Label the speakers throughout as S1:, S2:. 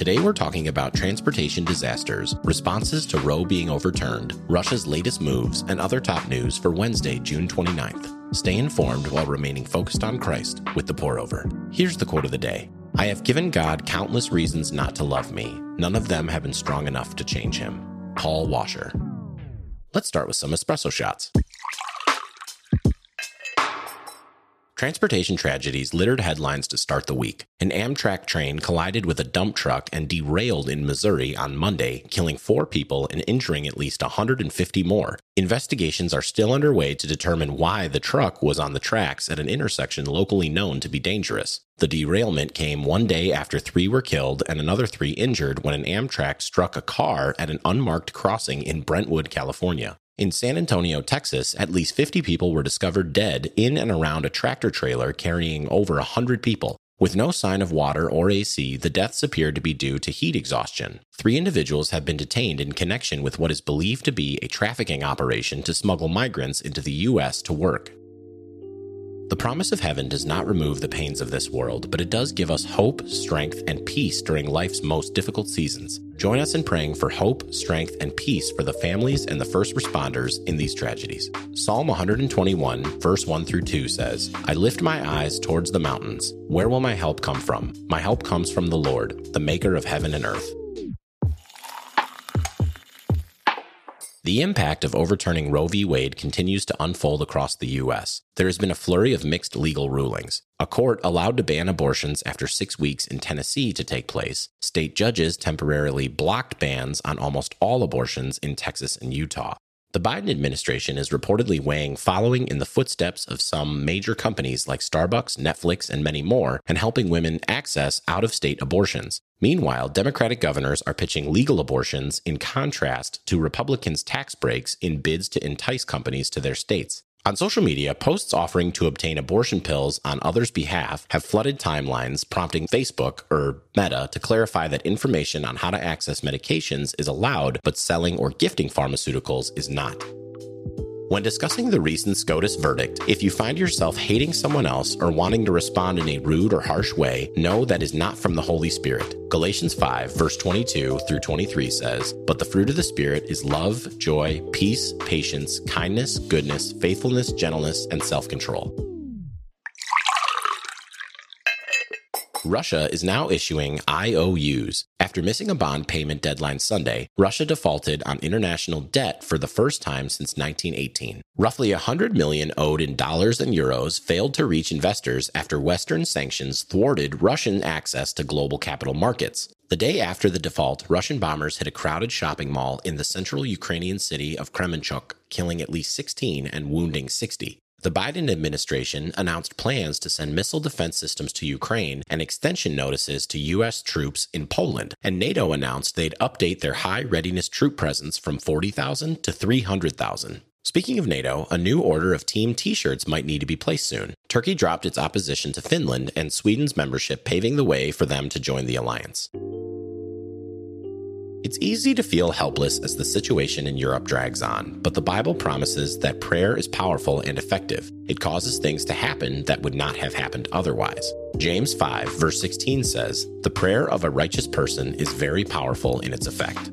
S1: Today we're talking about transportation disasters, responses to Roe being overturned, Russia's latest moves, and other top news for Wednesday, June 29th. Stay informed while remaining focused on Christ with the pour over. Here's the quote of the day I have given God countless reasons not to love me. None of them have been strong enough to change him. Paul Washer. Let's start with some espresso shots. Transportation tragedies littered headlines to start the week. An Amtrak train collided with a dump truck and derailed in Missouri on Monday, killing four people and injuring at least 150 more. Investigations are still underway to determine why the truck was on the tracks at an intersection locally known to be dangerous. The derailment came one day after three were killed and another three injured when an Amtrak struck a car at an unmarked crossing in Brentwood, California. In San Antonio, Texas, at least 50 people were discovered dead in and around a tractor trailer carrying over 100 people. With no sign of water or AC, the deaths appeared to be due to heat exhaustion. Three individuals have been detained in connection with what is believed to be a trafficking operation to smuggle migrants into the U.S. to work. The promise of heaven does not remove the pains of this world, but it does give us hope, strength, and peace during life's most difficult seasons. Join us in praying for hope, strength, and peace for the families and the first responders in these tragedies. Psalm 121, verse 1 through 2 says, I lift my eyes towards the mountains. Where will my help come from? My help comes from the Lord, the maker of heaven and earth. The impact of overturning Roe v. Wade continues to unfold across the U.S. There has been a flurry of mixed legal rulings. A court allowed to ban abortions after six weeks in Tennessee to take place. State judges temporarily blocked bans on almost all abortions in Texas and Utah. The Biden administration is reportedly weighing following in the footsteps of some major companies like Starbucks, Netflix, and many more, and helping women access out of state abortions. Meanwhile, Democratic governors are pitching legal abortions in contrast to Republicans' tax breaks in bids to entice companies to their states. On social media, posts offering to obtain abortion pills on others' behalf have flooded timelines, prompting Facebook or Meta to clarify that information on how to access medications is allowed, but selling or gifting pharmaceuticals is not. When discussing the recent SCOTUS verdict, if you find yourself hating someone else or wanting to respond in a rude or harsh way, know that is not from the Holy Spirit. Galatians 5, verse 22 through 23 says, But the fruit of the Spirit is love, joy, peace, patience, kindness, goodness, faithfulness, gentleness, and self control. Russia is now issuing IOUs. After missing a bond payment deadline Sunday, Russia defaulted on international debt for the first time since 1918. Roughly 100 million owed in dollars and euros failed to reach investors after Western sanctions thwarted Russian access to global capital markets. The day after the default, Russian bombers hit a crowded shopping mall in the central Ukrainian city of Kremenchuk, killing at least 16 and wounding 60. The Biden administration announced plans to send missile defense systems to Ukraine and extension notices to U.S. troops in Poland, and NATO announced they'd update their high readiness troop presence from 40,000 to 300,000. Speaking of NATO, a new order of team t shirts might need to be placed soon. Turkey dropped its opposition to Finland and Sweden's membership, paving the way for them to join the alliance. It's easy to feel helpless as the situation in Europe drags on, but the Bible promises that prayer is powerful and effective. It causes things to happen that would not have happened otherwise. James 5, verse 16 says, The prayer of a righteous person is very powerful in its effect.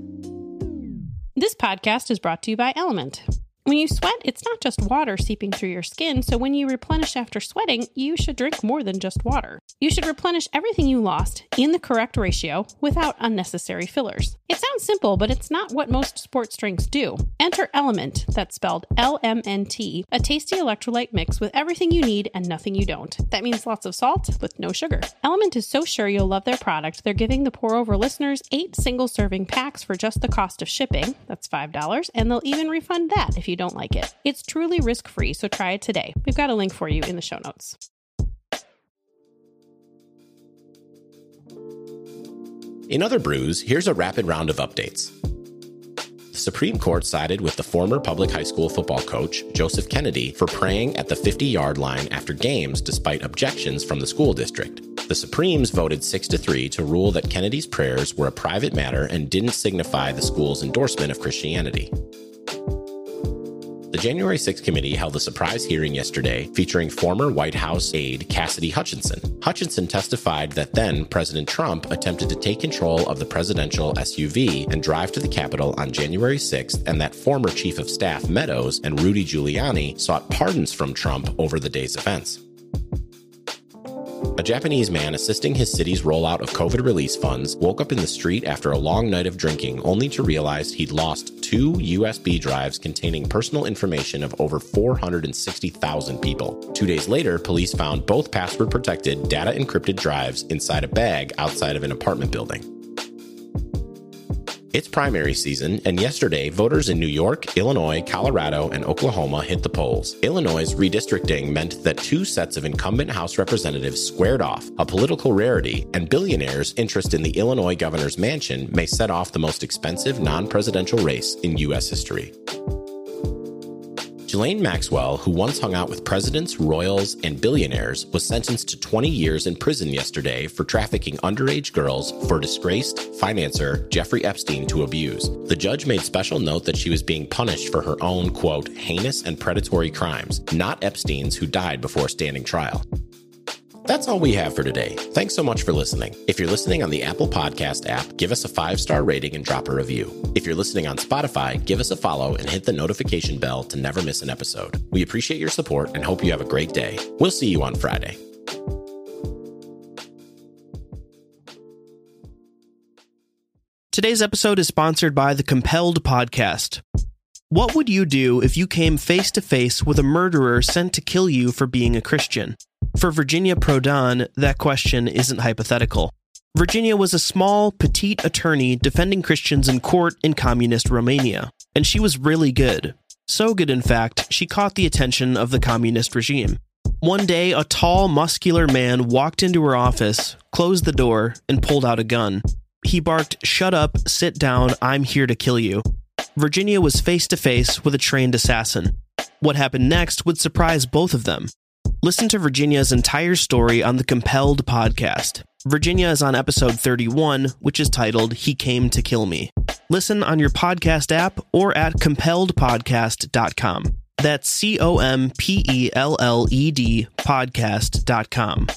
S2: This podcast is brought to you by Element. When you sweat, it's not just water seeping through your skin, so when you replenish after sweating, you should drink more than just water. You should replenish everything you lost in the correct ratio without unnecessary fillers. It sounds simple, but it's not what most sports drinks do. Enter Element, that's spelled L M N T, a tasty electrolyte mix with everything you need and nothing you don't. That means lots of salt with no sugar. Element is so sure you'll love their product, they're giving the pour over listeners eight single serving packs for just the cost of shipping. That's $5, and they'll even refund that if you don't like it. It's truly risk free, so try it today. We've got a link for you in the show notes.
S1: In other brews, here's a rapid round of updates. The Supreme Court sided with the former public high school football coach, Joseph Kennedy, for praying at the 50 yard line after games despite objections from the school district. The Supremes voted 6 to 3 to rule that Kennedy's prayers were a private matter and didn't signify the school's endorsement of Christianity. The January 6th committee held a surprise hearing yesterday featuring former White House aide Cassidy Hutchinson. Hutchinson testified that then President Trump attempted to take control of the presidential SUV and drive to the Capitol on January 6th, and that former Chief of Staff Meadows and Rudy Giuliani sought pardons from Trump over the day's events. A Japanese man assisting his city's rollout of COVID release funds woke up in the street after a long night of drinking only to realize he'd lost two USB drives containing personal information of over 460,000 people. Two days later, police found both password protected, data encrypted drives inside a bag outside of an apartment building. It's primary season, and yesterday, voters in New York, Illinois, Colorado, and Oklahoma hit the polls. Illinois' redistricting meant that two sets of incumbent House representatives squared off, a political rarity, and billionaires' interest in the Illinois governor's mansion may set off the most expensive non presidential race in U.S. history. Ghislaine Maxwell, who once hung out with presidents, royals, and billionaires, was sentenced to 20 years in prison yesterday for trafficking underage girls for disgraced financier Jeffrey Epstein to abuse. The judge made special note that she was being punished for her own, quote, heinous and predatory crimes, not Epstein's, who died before standing trial. That's all we have for today. Thanks so much for listening. If you're listening on the Apple Podcast app, give us a five star rating and drop a review. If you're listening on Spotify, give us a follow and hit the notification bell to never miss an episode. We appreciate your support and hope you have a great day. We'll see you on Friday.
S3: Today's episode is sponsored by the Compelled Podcast. What would you do if you came face to face with a murderer sent to kill you for being a Christian? For Virginia Prodan, that question isn't hypothetical. Virginia was a small, petite attorney defending Christians in court in communist Romania, and she was really good. So good, in fact, she caught the attention of the communist regime. One day, a tall, muscular man walked into her office, closed the door, and pulled out a gun. He barked, Shut up, sit down, I'm here to kill you. Virginia was face to face with a trained assassin. What happened next would surprise both of them. Listen to Virginia's entire story on the Compelled podcast. Virginia is on episode 31, which is titled He Came to Kill Me. Listen on your podcast app or at compelledpodcast.com. That's C O M P E L L E D podcast.com.